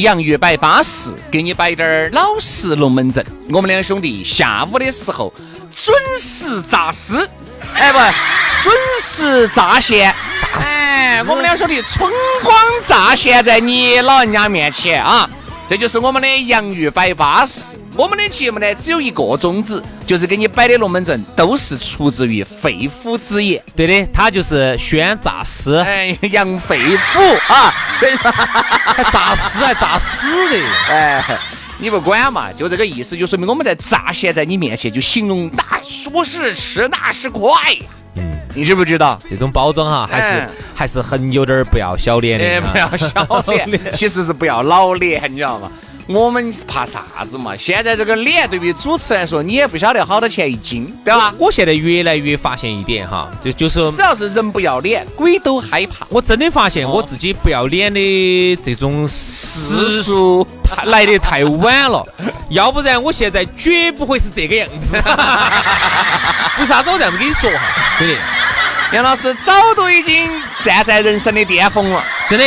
洋芋摆巴适，给你摆点儿老实龙门阵。我们两兄弟下午的时候准时扎尸，哎不，准时扎线。哎，我们两兄弟春光乍现在你老人家面前啊！这就是我们的洋芋摆巴适。我们的节目呢，只有一个宗旨，就是给你摆的龙门阵都是出自于肺腑之言。对的，他就是宣诈尸，哎，杨肺腑。啊，所以说还诈尸还诈尸的，哎，你不管嘛，就这个意思，就说明我们在乍现在你面前，就形容那说是吃，那是快。嗯，你知不知道？这种包装哈，还是哎还是很有点儿不要小脸哎，的啊，不要小 脸，其实是不要老脸，你知道吗？我们怕啥子嘛？现在这个脸对于主持来说，你也不晓得好多钱一斤，对吧？我现在越来越发现一点哈，就就是只要是人不要脸，鬼都害怕。我真的发现哦我自己不要脸的这种时速，太来的太晚了，要不然我现在绝不会是这个样子。为啥子我这样子跟你说哈，兄弟？杨老师早都已经站在人生的巅峰了。真的。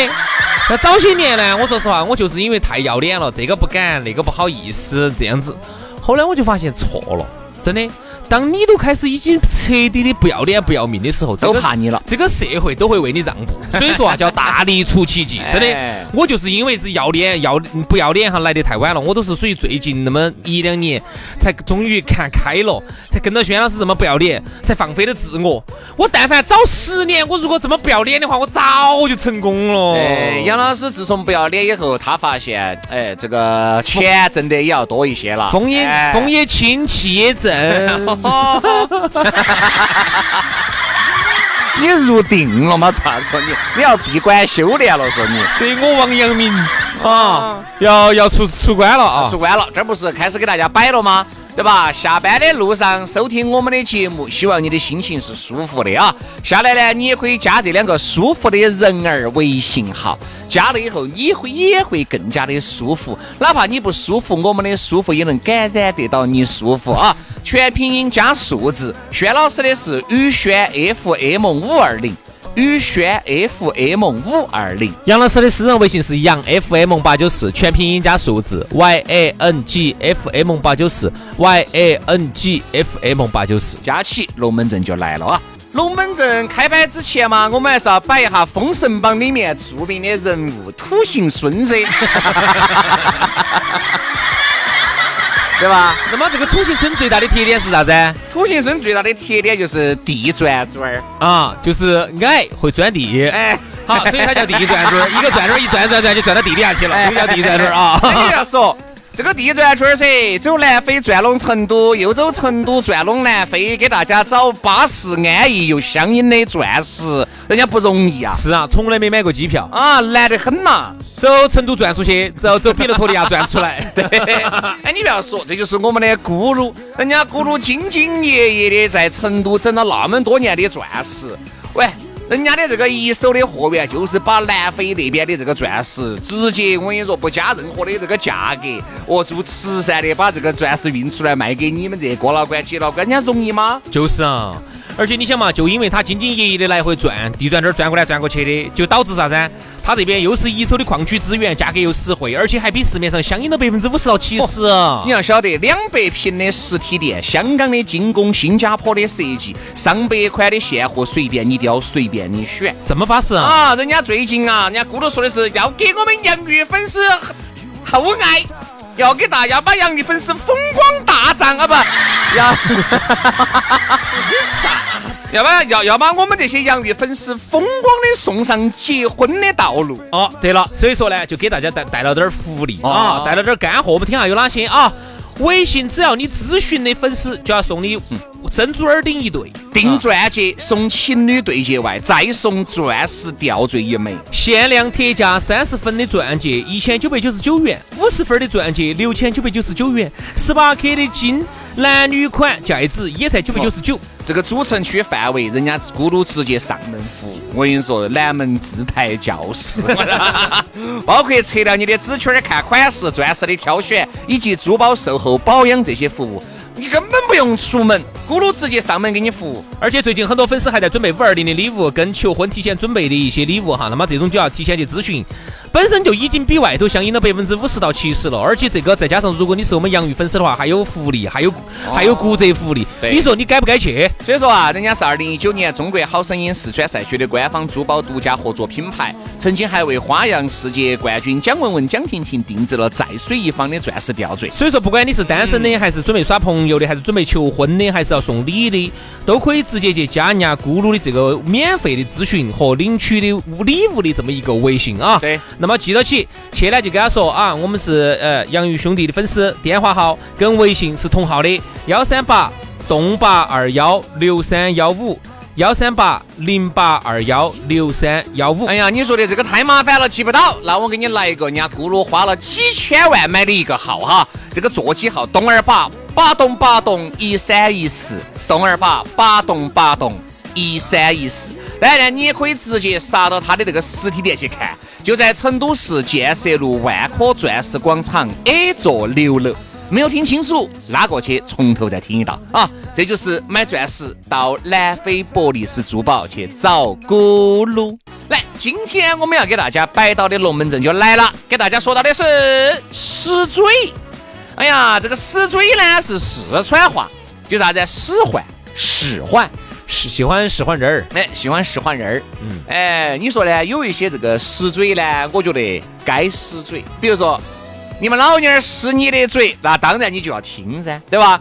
那早些年呢，我说实话，我就是因为太要脸了，这个不敢，那个不好意思，这样子。后来我就发现错了，真的。当你都开始已经彻底的不要脸、不要命的时候，这个都怕你了这个社会都会为你让步。所以说啊，叫大力出奇迹，真的哎。我就是因为是要脸、要不要脸哈，来的太晚了。我都是属于最近那么一两年才终于看开了，才跟到轩老师这么不要脸，才放飞了自我。我但凡早十年，我如果这么不要脸的话，我早就成功了。哎，杨老师自从不要脸以后，他发现，哎，这个钱挣的也要多一些了。风也哎风也轻，气也 正。你入定了吗？咋说你？你要闭关修炼了，说你。所以我王阳明啊，要要出出关了啊出！关了，这不是开始给大家摆了吗？对吧？下班的路上收听我们的节目，希望你的心情是舒服的啊。下来呢，你也可以加这两个舒服的人儿微信号，加了以后你会也会更加的舒服。哪怕你不舒服，我们的舒服也能感染得到你舒服啊。全拼音加数字，轩老师的是宇轩 FM 五二零，宇轩 FM 五二零。杨老师的私人微信是杨 FM 八九四，全拼音加数字 Y A N G F M 八九四 Y A N G F M 八九四。加起龙门阵就来了啊！龙门阵开摆之前嘛，我们还是要摆一下《封神榜》里面著名的人物土行孙噻，对吧？那么这个土行孙最大的特点是啥子？土行孙最大的特点就是地转转儿，啊，就是矮会钻地。哎，好，所以它叫地转转儿，一个转转儿一转转转就转到地底下去了，所以叫地转转儿啊。你要说这个地转圈儿噻，走南非转拢成都，又走成都转拢南非，给大家找巴适安逸又相应的钻石，人家不容易啊！是啊，从来没买过机票，啊，难得很呐、走成都转出去，走走比勒托利亚转出来。对，哎，你不要说，这就是我们的咕噜，人家咕噜兢兢业业的在成都整了那么多年的钻石，喂。人家的这个一手的货源就是把南非那边的这个钻石直接，我跟你说不加任何的这个价格，哦，做慈善的把这个钻石运出来卖给你们这些哥老倌、姐老倌，人家容易吗？就是啊，而且你想嘛，就因为他兢兢业业的来回转，地转这儿转过来转过去的，就导致啥子？他这边又是一手的矿区资源，价格又实惠，而且还比市面上相应的百分之五十到七十。你要晓得，两百平的实体店，香港的精工，新加坡的设计，上百款的现货，随便你挑，随便你选，这么巴适啊！啊，人家最近啊，人家咕噜说的是要给我们洋芋粉丝厚爱，要给大家把洋芋粉丝风光大战啊不，要说些啥要把要要把我们这些洋芋粉丝风光的送上结婚的道路。哦，对了，所以说呢，就给大家带带了点儿福利啊，哦带了点儿干货。我们听下有哪些啊？微信只要你咨询的粉丝，就要送你珍珠耳钉一对，订啊钻戒送情侣对戒外，再送钻石吊坠一枚。限量特价三十分的钻戒一千九百九十九元，五十分的钻戒六千九百九十九元，十八克的金男女款戒指也才九百九十九。这个主城区范围，人家咕噜直接上门服务。我跟你说，南门自抬教室，包括测量你的指圈儿、看款式、钻石的挑选，以及珠宝售后保养这些服务，你根本不用出门，咕噜直接上门给你服务。而且最近很多粉丝还在准备五二零的礼物，跟求婚提前准备的一些礼物哈，那么这种就要提前去咨询。本身就已经比外头相应了百分之五十到七十了，而且这个再加上如果你是我们洋芋粉丝的话，还有福利，还有还有骨折福利，你说你该不该去？所以说啊，人家是二零一九年中国好声音四川赛区的官方珠宝独家合作品牌，曾经还为花样世界冠军蒋雯雯、蒋婷婷定制了在水一方的钻石吊坠。所以说，不管你是单身的，还是准备耍朋友的，还是准备求婚的，还是要送礼的，都可以直接去加人家咕噜的这个免费的咨询和领取的礼物的这么一个微信啊。对。那么记到起，去呢就跟他说啊，我们是呃洋芋兄弟的粉丝，电话号跟微信是同号的，幺三八洞八二幺六三幺五，幺三八零八二幺六三幺五。哎呀，你说的这个太麻烦了，记不到。那我给你来一个，人家咕噜花了几千万买的一个号哈，这个座机号东二八八栋八栋一三一四，东二八八栋八栋一三一四。当然呢，你也可以直接杀到他的这个实体店去看，就在成都市建设路万科钻石广场 A 座六楼。没有听清楚，拉过去从头再听一道啊！这就是买钻石到南非博利斯珠宝去找咕噜。来，今天我们要给大家摆到的龙门阵就来了，给大家说到的是石锥。哎呀，这个石锥呢是四川话，就啥子使唤、使唤。是喜欢使唤人儿，哎，喜欢使唤人儿。嗯，哎，你说呢？有一些这个使嘴呢，我觉得该使嘴。比如说，你们老娘儿使你的嘴，那当然你就要听噻，对吧？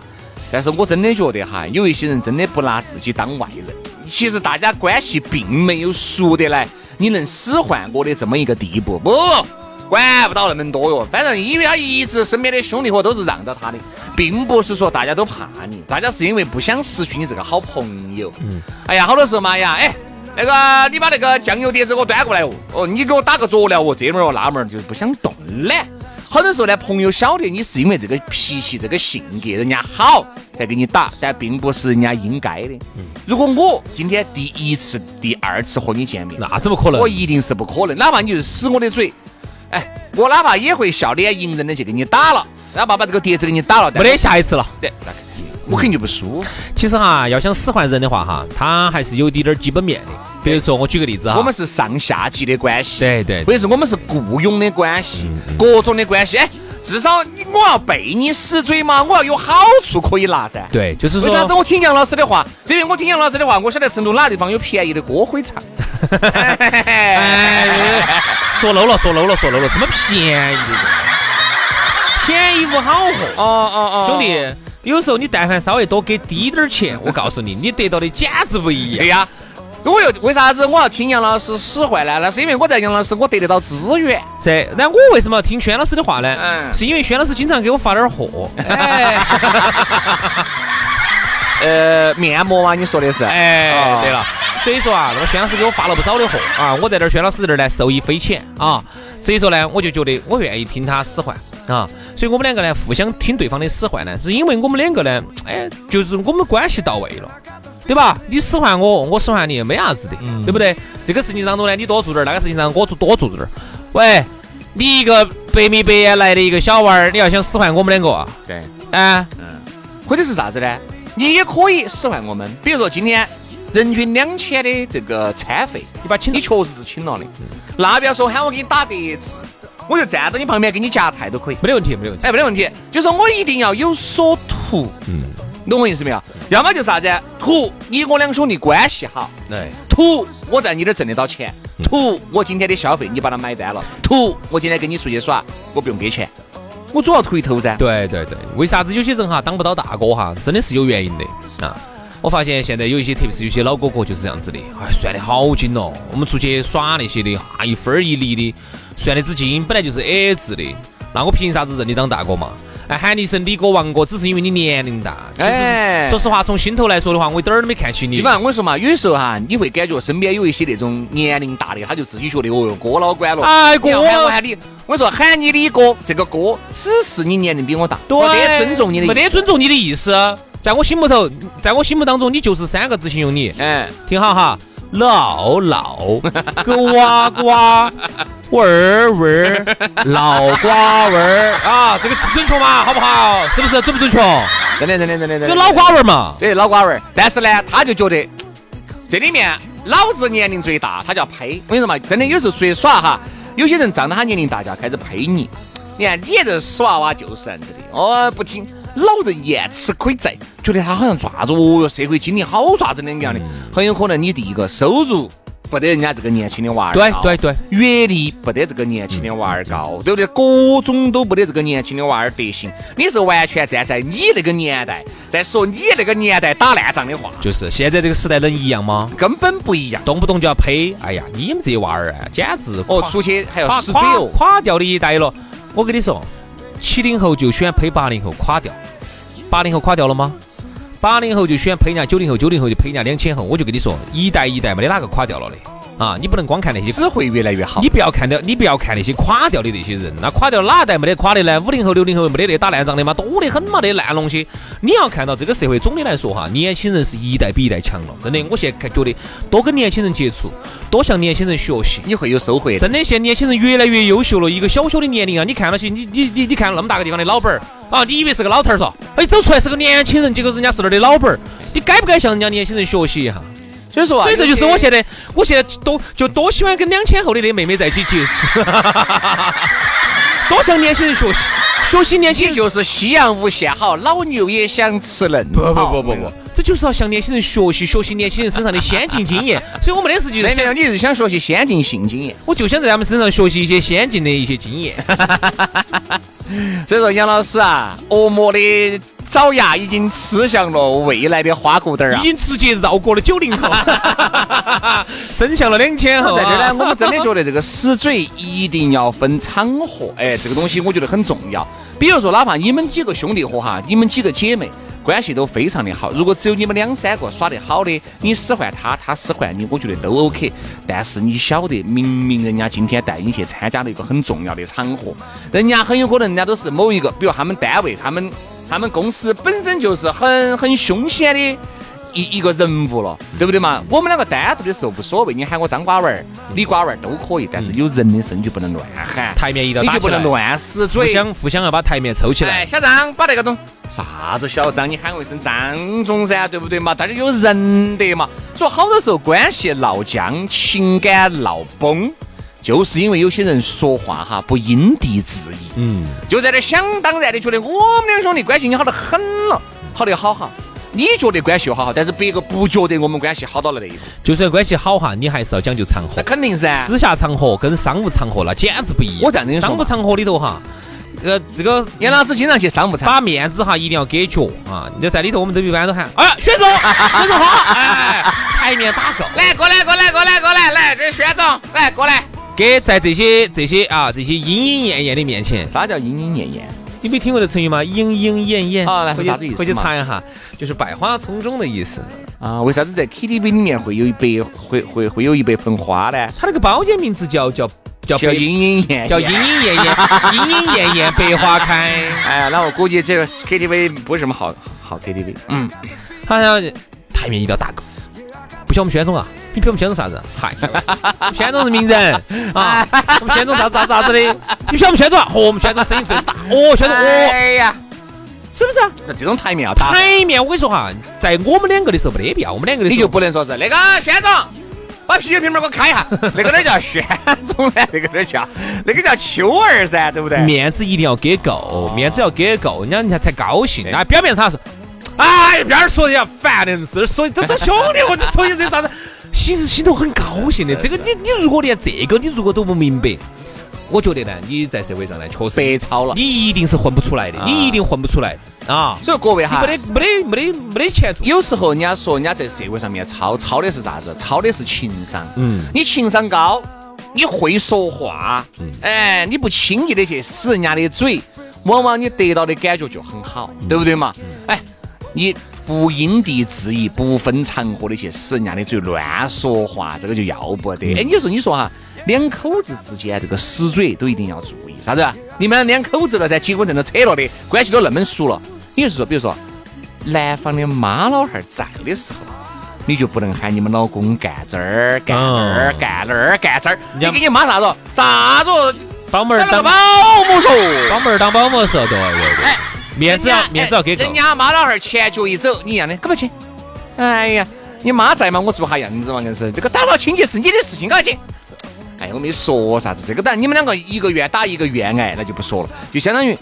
但是我真的觉得哈，有一些人真的不拿自己当外人。其实大家关系并没有熟得来，你能使唤我的这么一个地步，不管不到那么多哟。反正因为他一直身边的兄弟伙都是让着他的，并不是说大家都怕你，大家是因为不想失去你这个好朋友。嗯，哎呀，好多时候嘛呀，哎。那个，你把那个酱油碟子给我端过来哦。哦，你给我打个佐料哦，这门儿哦那门儿就是不想动了。好多时候呢，朋友晓得你是因为这个脾气、这个性格，人家好才给你打，但并不是人家应该的。如果我今天第一次、第二次和你见面，那怎么可能我？一定是不可能，哪怕你就是死我的嘴，哎，我哪怕也会笑脸迎人的去给你打了，哪怕把这个碟子给你打了，没得下一次了。对，那我肯定就不输。其实哈，要想使唤人的话哈，他还是有一点点基本面的。比如说，我举个例子哈，我们是上下级的关系，对对或者是我们是雇佣的关系，各种的关系。哎，至少你我要被你死嘴嘛，我要有好处可以拿噻。对，就是说为啥子，我听杨老师的话？这边我听杨老师的话，我晓得成都哪个地方有便宜的歌可以唱。哎，说 low 了，说 low 了，说 low 了，什么便宜的？便宜不好货。哦哦哦兄弟，有时候你但凡稍微多给低点儿钱，我告诉你，你得到的简直不一样。对呀。我又为啥子我要听杨老师使唤呢？那是因为我在杨老师我得得到资源。是，那我为什么要听轩老师的话呢？嗯是因为轩老师经常给我发点儿货。哎，呃，面膜嘛，你说的是？哎哦，对了，所以说啊，那么轩老师给我发了不少的货啊，我在这儿轩老师这儿呢受益匪浅啊，所以说呢，我就觉得我愿意听他使唤啊，所以我们两个呢互相听对方的使唤呢，是因为我们两个呢，哎，就是我们关系到位了。对吧？你使唤我，我使唤你，没啥子的，对不对？这个事情当中呢，你多做点儿；那个事情上我多多做点儿。喂，你一个百米百眼来的一个小娃儿，你要想使唤我们两个啊？对。啊，嗯或者是啥子呢？你也可以使唤我们，比如说今天人均两千的这个餐费，你把请你确实是请了的。那不要说喊我给你打碟子，我就站到你旁边给你夹菜都可以。没得问题，没得问题。哎，没得问题，就说我一定要有所图，嗯，懂我意思没有？要么就是啥子？图你我两兄弟关系好，对，图我在你这儿挣得到钱，图我今天的消费你把它买单了，图我今天跟你出去耍，我不用给钱，我主要图一头噻。对对对，为啥子有些人哈当不到大哥哈，真的是有原因的啊。我发现现在有一些，特别是有些老哥哥就是这样子的，哎，算得好紧哦。我们出去耍那些的，哈，一分儿一厘的，算得之精，本来就是 A A 制的，那我凭啥子认你当大哥嘛？哎，喊你一声李哥、王哥，只是因为你年龄大。哎，说实话，从心头来说的话，我一点儿都没看起你。基本上我跟你说嘛，有的时候哈，你会感觉身边有一些那种年龄大的，他就自己觉得哦哟，哥老倌了。哎，哥，我喊你，我说喊你李哥，这个哥只是你年龄比我大，没得尊重你的，没得尊重你的意思。在我心目头，在我心目当中，你就是三个字形容你。嗯，听好哈，老老个娃娃味儿味儿，老瓜味儿啊，这个准确吗？好不好？是不是准不准确？真的真的真的真的，就老瓜味儿嘛。对，老瓜味儿。但是呢，他就觉得这里面老子年龄最大，他就要呸。我跟你说嘛，真的有时候出去耍哈，有些人仗着他年龄大就要开始呸你。你看你这死娃娃就是这样子的，哦，不听。老人言吃亏在，觉得他好像抓子哦哟，社会经历好抓子那样的，很有可能你第一个收入不得人家这个年轻的娃儿高，对对对，阅历不得这个年轻的娃儿高，对不对？各种都不得这个年轻的娃儿得行，你是完全站在你那个年代在说你那个年代打烂仗的话，就是现在这个时代能一样吗？根本不一样，动不动就要呸，哎呀，你们这些娃儿啊，简直哦，出去还要死嘴哦，垮掉的一代了。我跟你说。七零后就喜欢呸八零后垮掉，八零后垮掉了吗？八零后就喜欢呸人家九零后，九零后就呸人家两千后。我就跟你说，一代一代没得哪个垮掉了的。啊，你不能光看那些，只会越来越好。你不要看到，你不要看那些垮掉的那些人，那垮掉哪一代没得垮的呢？五零后、六零后没得那打烂仗的嘛？多得很嘛，那烂东西。你要看到这个社会总的来说哈，年轻人是一代比一代强了。真的，我现在看觉得多跟年轻人接触，多向年轻人学习，你会有收获。真的，现在年轻人越来越优秀了。一个小小的年龄啊，你看到起，你你你你看那么大个地方的老板儿啊，你以为是个老头儿嗦？哎，走出来是个年轻人，结果人家是那儿的老板儿，你该不该向人家年轻人学习一下？所以说啊，所以这就是我现在，我现在多就多喜欢跟两千后的那妹妹在一起接触，多向年轻人学习，学习年轻人就是夕阳无限好，老牛也想吃嫩草。不不不不不，这就是要向年轻人学习，学习年轻人身上的先进经验。所以我没得事就是想，你是想学习先进性经验？我就想在他们身上学习一些先进的一些经验。所以说，杨老师啊，恶魔的。爪牙已经吃向了未来的花骨朵儿啊！已经直接绕过了九零后，伸向了两千后。在这儿呢，我们真的觉得这个死嘴一定要分场合，哎，这个东西我觉得很重要。比如说，哪怕你们几个兄弟伙哈，你们几个姐妹关系都非常的好，如果只有你们两三个耍得好的，你使唤他，他使唤你，我觉得都 OK。但是你晓得，明明人家今天带你去参加了一个很重要的场合，人家很有可能人家都是某一个，比如他们单位，他们。他们公司本身就是很很凶险的一一个人物了，对不对嘛？我们两个单独的时候无所谓，你喊我张瓜娃儿、李瓜娃儿都可以，但是有人的声就不能乱喊，台面一定要你就不能乱使嘴，互相互相要把台面抽起来。小张，把那个东啥子小张，你喊我一声张总噻，对不对嘛？大家有人的嘛，所以好多时候关系闹僵，情感闹崩。就是因为有些人说话哈不因地制宜，嗯，就在那想当然的觉得我们两兄弟关系已经好得很了，好得好哈。你觉得关系好好，但是别个不觉得我们关系好到了那一步。就算关系好哈，你还是要讲究场合。那肯定噻，私下场合跟商务场合那简直不一样。我这样跟你说，商务场合里头哈，呃，这个严老师经常去商务场，把面子哈一定要给脚啊。你在里头，我们都一般都喊，哎，薛总，薛总好，哎，台面打够。来，过来，过来，过来，过来，来，这是薛总，来，过来。给在这些这些啊这些莺莺燕燕的面前，啥叫莺莺燕燕？你没听过这成语吗？莺莺燕燕啊，那是啥子意思？回去查一下，就是百花丛中的意思啊。为啥子在 KTV 里面会有一百会会会有一百盆花呢？它那个包间名字叫叫叫叫莺莺燕，叫莺莺燕燕，莺莺燕燕百花开。哎呀，那我估计这个 KTV 不是什么好好 KTV。嗯，好像台面一定要大个，不像我们宣总啊。你比我们宣总啥子？嗨，宣总是名人啊！我们宣总咋咋咋子的？你晓得我们宣总啊？和我们宣总声音最大。哦，宣总，哎呀，是不是啊？那这种台面要打，台面我跟你说哈，在我们两个的时候没得必要，我们两个的你时候就不能说是那个宣总，把啤酒瓶瓶给我开一下，那个那叫宣总呢？那个那叫那个叫秋儿噻，对不对？面子一定要给够，面子要给够，人家人家才高兴。啊，表面上他说，哎，边儿说的要烦的是，说这都兄弟，我就说些这啥子，其实心头很高兴的。这个你你如果连这个你如果都不明白，我觉得呢，你在社会上呢确实白操了。你一定是混不出来的，你一定混不出来啊！所以各位哈，没得没得没得没得前途。有时候人家说人家在社会上面操操的是啥子？操的是情商。嗯，你情商高，你会说话，哎，你不轻易的去使人家的嘴，往往你得到的感觉就很好，对不对嘛？哎，你不因地制宜、不分场合的去使人家的嘴乱说话，这个就要不得。哎，你说你说哈，两口子之间这个死嘴都一定要注意，啥子？你们两口子了噻，结婚证都扯了的，关系都那么熟了，你就是说，比如说。男方的妈老汉儿在的时候，你就不能喊你们老公干这儿干那儿干那儿干这儿。你给你妈啥子？啥子？帮门儿当保姆说。帮门儿当保姆的时候，对对对，哎，面子要面子要给够人。家妈老汉儿前脚一走，你一样的，干嘛去？哎呀，你妈在嘛，我做哈样子嘛，硬是这个打扫清洁是你的事情，干嘛去？哎，我没说啥子，这个当然你们两个一个愿打一个愿挨，那就不说了，就相当于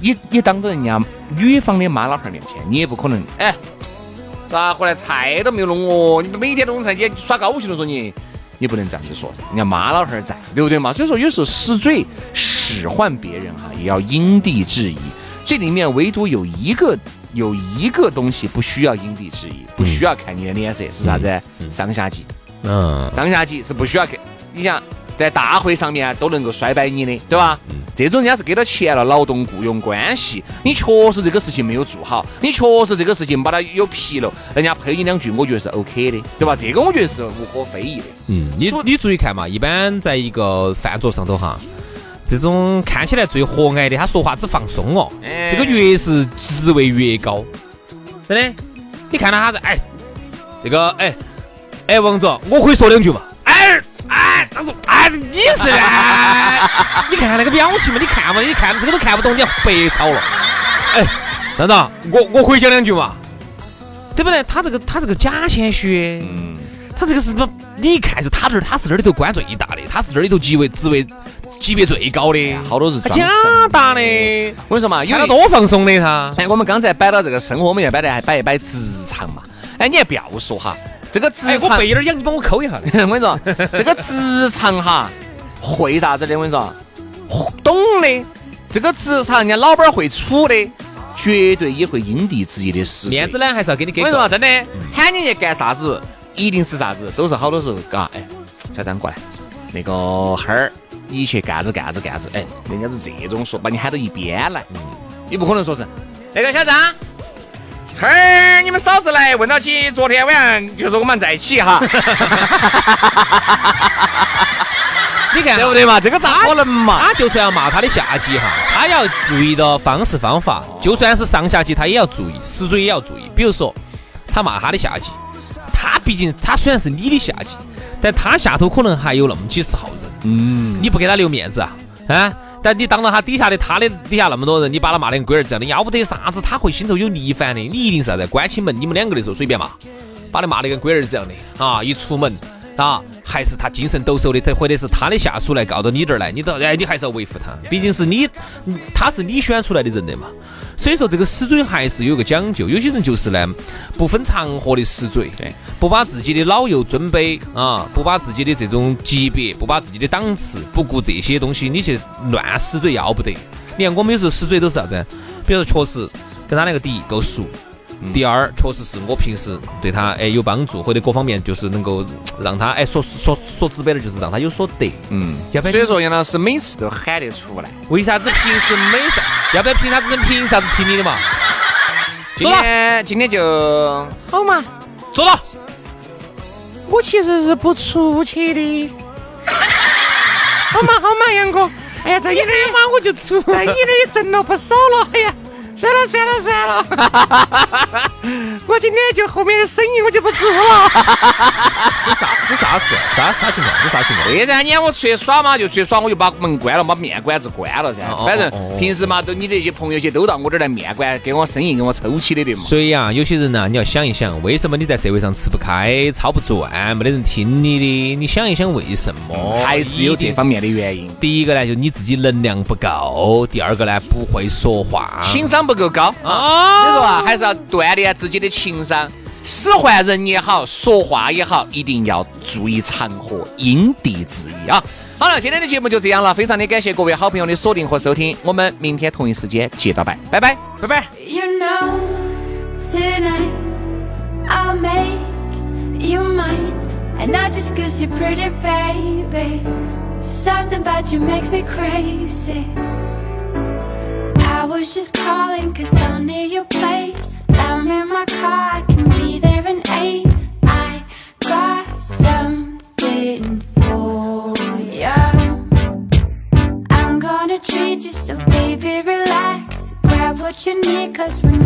你你当着人家女方的妈老汉儿面前，你也不可能哎，咋回来菜都没有弄哦？你每天都弄菜，你耍高兴了说你，你不能这样子说噻，人家妈老汉儿在，对不对嘛？所以说有时候使嘴使唤别人哈，也要因地制宜。这里面唯独有一个有一个东西不需要因地制宜，不需要看你的脸色，是啥子？上下级。嗯，上下级是不需要看。你想在大会上面都能够摔摆你的，对吧？这种人家是给了钱了，劳动雇佣关系，你确实这个事情没有做好，你确实这个事情把它有纰漏，人家呸你两句，我觉得是 OK 的，对吧？这个我觉得是无可非议的。嗯，你你注意看嘛，一般在一个饭桌上头哈，这种看起来最和蔼的，他说话只放松哦，哎这个越是职位越高，真的。你看到他在哎，这个哎哎，王总，我可以说两句嘛？哎哎，张总，哎，你是的？你看那个表情嘛，你看嘛，你看这个都看不懂，你要白操了。哎，张总，我我可以讲两句嘛？对不对？他这个他这个假谦虚，嗯，他这个是不？你一看就他这儿，他是这里头官最大的，他是这里头极为职位级别最高的，好多是假。打的，我跟你说嘛，有多放松的他。哎，我们刚才摆到这个生活，我们要摆的还摆一摆职场嘛。哎，你还不要说哈，这个职哎，我，背有点痒，你帮我抠一下。我跟你说，这个职场哈，会啥子的？我跟你说，懂的，这个职场人家老板会处的，绝对也会因地制宜的使面子呢，还是要给你给我跟你说，。真的，喊你去干啥子，一定是啥子，都是好多时候，嘎，哎，小张过来，那个哈儿，你去干子干子干子，哎，人家是这种说，把你喊到一边来，你不可能说是那个小张。嘿儿，你们嫂子来问到起，昨天晚上就说我们在一起哈，你看 对不对嘛？这个咋可能嘛？他就算要骂他的下级哈，他要注意的方式方法，就算是上下级，他也要注意，死嘴也要注意。比如说，他骂他的下级，他毕竟他虽然是你的下级，但他下头可能还有那么几十号人，嗯，你不给他留面子啊？啊？但你当了他底下的，他的底下那么多人，你把他骂得跟龟儿这样的，要不得啥子，他会心头有逆反的。你一定是要在关起门，你们两个的时候随便骂，把他骂得跟龟儿这样的啊！一出门啊，还是他精神抖擞的，他或者是他的下属来告到你这儿来，你都哎，你还是要维护他，毕竟是你，嗯他是你选出来的人的嘛。所以说这个死嘴还是有个讲究，有些人就是呢，不分场合的死嘴，对，不把自己的老幼尊卑啊，不把自己的这种级别，不把自己的档次，不顾这些东西，你去乱死嘴要不得。你看我们有时候死嘴都是啥子？比如说确实跟他那个第一够熟。第二，确实是我平时对他哎有帮助，或者各方面就是能够让他哎说说说直白点，就是让他有所得。嗯，要不然所以说杨老师每次都喊得出来。为啥子平时没啥？要不然凭啥子人凭啥子听你的嘛？今天今天就好嘛，坐到。我其实是不出去的。好嘛好嘛，杨哥，哎呀，在你那儿嘛我就出，在你那儿也挣了不少了，哎呀，算了算了算了，我今天就后面的生意我就不做了。这啥这啥事？啥啥情况？这啥情况？对噻，你喊我出去耍嘛，就出去耍，我就把门关了，把面馆子关了噻。哦反正平时嘛，都你那些朋友些都到我这儿来面馆，给我生意给我抽起的的嘛。所以啊，有些人呢，你要想一想，为什么你在社会上吃不开、操不转，没得人听你的？你想一想为什么？还是有这方面的原因，第一个呢，就你自己能量不够；第二个呢，不会说话。情商不够高啊所以说啊，还是要锻炼自己的情商。使唤人也好，说话也好，一定要注意场合，因地制宜啊。好了，今天的节目就这样了，非常的感谢各位好朋友的锁定和收听，我们明天同一时间接到拜，拜拜，拜拜。You know, tonight I'll make you mine. And not just cause you're pretty, baby. Something about you makes me crazy. Was just calling cause I'm near your place. I'm in my car, I can be there in eight. I got something for you. I'm gonna treat you so, baby, relax. Grab what you need, cause we're